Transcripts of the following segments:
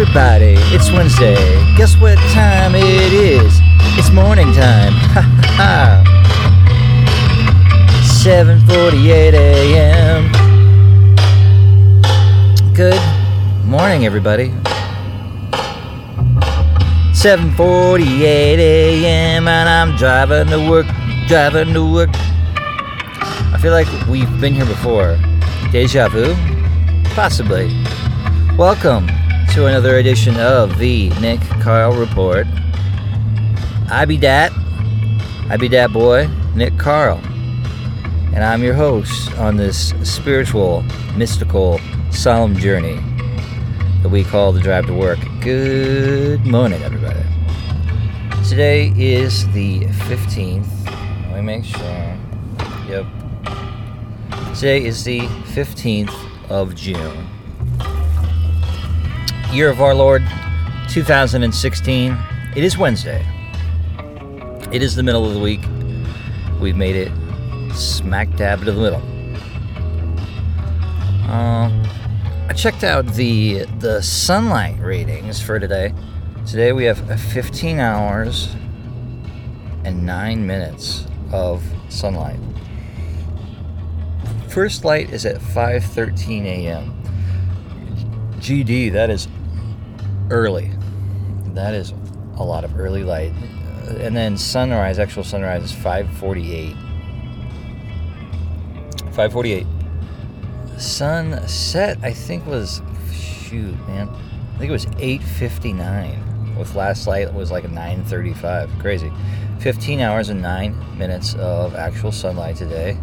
everybody. It's Wednesday. Guess what time it is? It's morning time. Ha ha ha. 7:48 a.m. Good morning, everybody. 7:48 a.m. and I'm driving to work, driving to work. I feel like we've been here before. Deja vu? Possibly. Welcome to another edition of the Nick Carl Report. I be dat. I be dat boy, Nick Carl. And I'm your host on this spiritual, mystical, solemn journey that we call the drive to work. Good morning, everybody. Today is the 15th. Let me make sure. Yep. Today is the 15th of June. Year of our Lord 2016. It is Wednesday. It is the middle of the week. We've made it smack dab to the middle. Uh, I checked out the the sunlight ratings for today. Today we have 15 hours and 9 minutes of sunlight. First light is at 5:13 a.m. GD, that is early. That is a lot of early light. Uh, And then sunrise, actual sunrise is 5:48. 5:48. Sunset, I think was shoot, man. I think it was 8:59. With last light it was like a 9:35. Crazy. 15 hours and 9 minutes of actual sunlight today.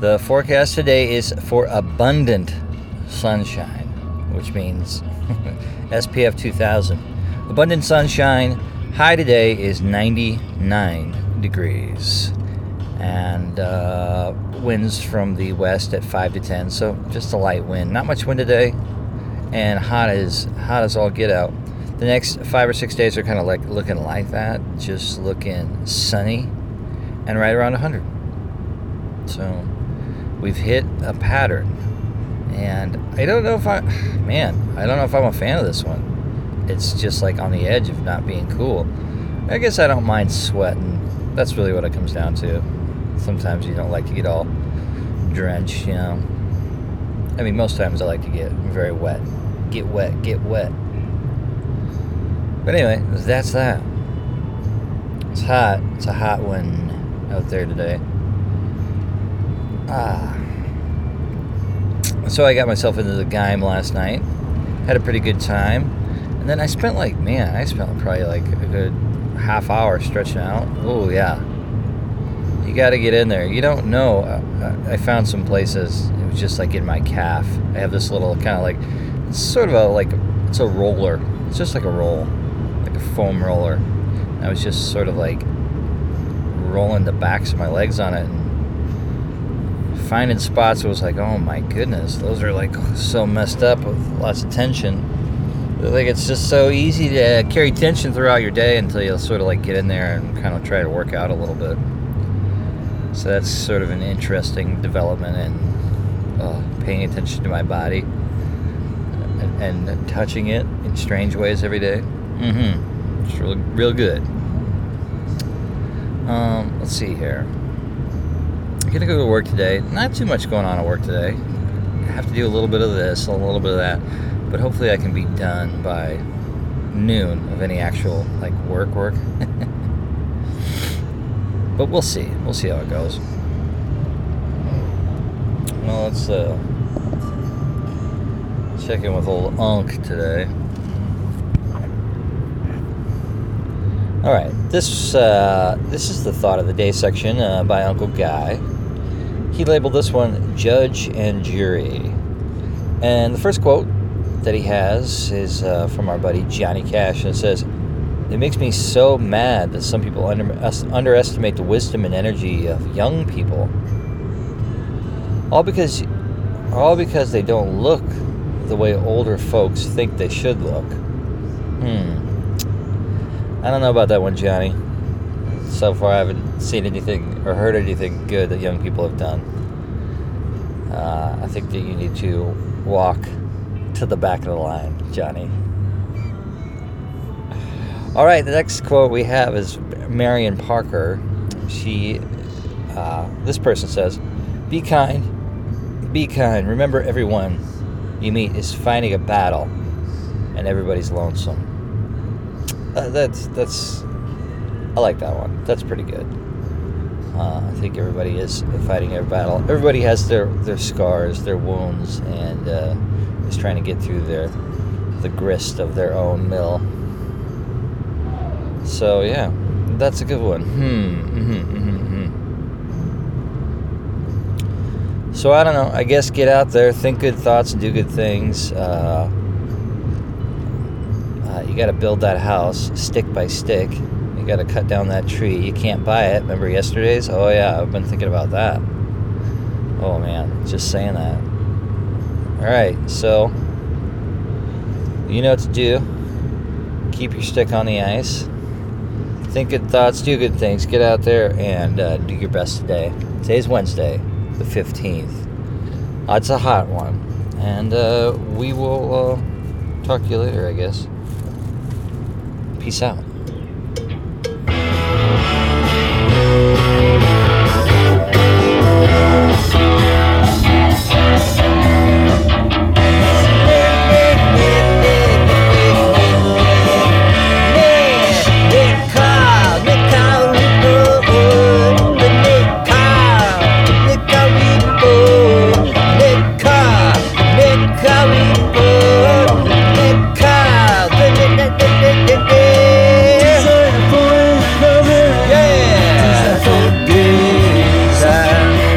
The forecast today is for abundant sunshine, which means SPF 2000. Abundant sunshine. High today is 99 degrees. And uh, winds from the west at 5 to 10. So just a light wind. Not much wind today. And hot as hot as all get out. The next five or six days are kind of like looking like that. Just looking sunny and right around 100. So we've hit a pattern. And I don't know if I, man, I don't know if I'm a fan of this one. It's just like on the edge of not being cool. I guess I don't mind sweating. That's really what it comes down to. Sometimes you don't like to get all drenched, you know. I mean, most times I like to get very wet. Get wet, get wet. But anyway, that's that. It's hot. It's a hot one out there today. Ah. So I got myself into the game last night. Had a pretty good time. And then I spent like, man, I spent probably like a good half hour stretching out. Oh, yeah. You got to get in there. You don't know. I, I found some places. It was just like in my calf. I have this little kind of like, it's sort of a like, it's a roller. It's just like a roll, like a foam roller. And I was just sort of like rolling the backs of my legs on it and finding spots. It was like, oh my goodness, those are like so messed up with lots of tension. Like it's just so easy to carry tension throughout your day until you sort of like get in there and kind of try to work out a little bit. So that's sort of an interesting development in uh, paying attention to my body and, and touching it in strange ways every day. Mm-hmm. It's real, real good. Um, let's see here. Gonna go to work today. Not too much going on at work today. I have to do a little bit of this, a little bit of that, but hopefully I can be done by noon of any actual like work work. but we'll see. We'll see how it goes. Well, let's uh, check in with old Unk today. All right, this uh, this is the thought of the day section uh, by Uncle Guy. He labeled this one "Judge and Jury," and the first quote that he has is uh, from our buddy Johnny Cash, and it says, "It makes me so mad that some people under, underestimate the wisdom and energy of young people, all because all because they don't look the way older folks think they should look." Hmm. I don't know about that one, Johnny. So far, I haven't seen anything or heard anything good that young people have done. Uh, I think that you need to walk to the back of the line, Johnny. All right, the next quote we have is Marion Parker. She, uh, this person says, "Be kind, be kind. Remember, everyone you meet is fighting a battle, and everybody's lonesome." Uh, that's that's. I like that one. That's pretty good. Uh, I think everybody is fighting a battle. Everybody has their their scars, their wounds, and uh, is trying to get through their the grist of their own mill. So yeah, that's a good one. Hmm. Mm-hmm, mm-hmm, mm-hmm. So I don't know. I guess get out there, think good thoughts, and do good things. Uh, uh, you got to build that house stick by stick. Got to cut down that tree. You can't buy it. Remember yesterday's? Oh yeah, I've been thinking about that. Oh man, just saying that. All right, so you know what to do. Keep your stick on the ice think good thoughts, do good things, get out there and uh, do your best today. Today's Wednesday, the 15th. Uh, it's a hot one. And uh, we will uh, talk to you later, I guess. Peace out.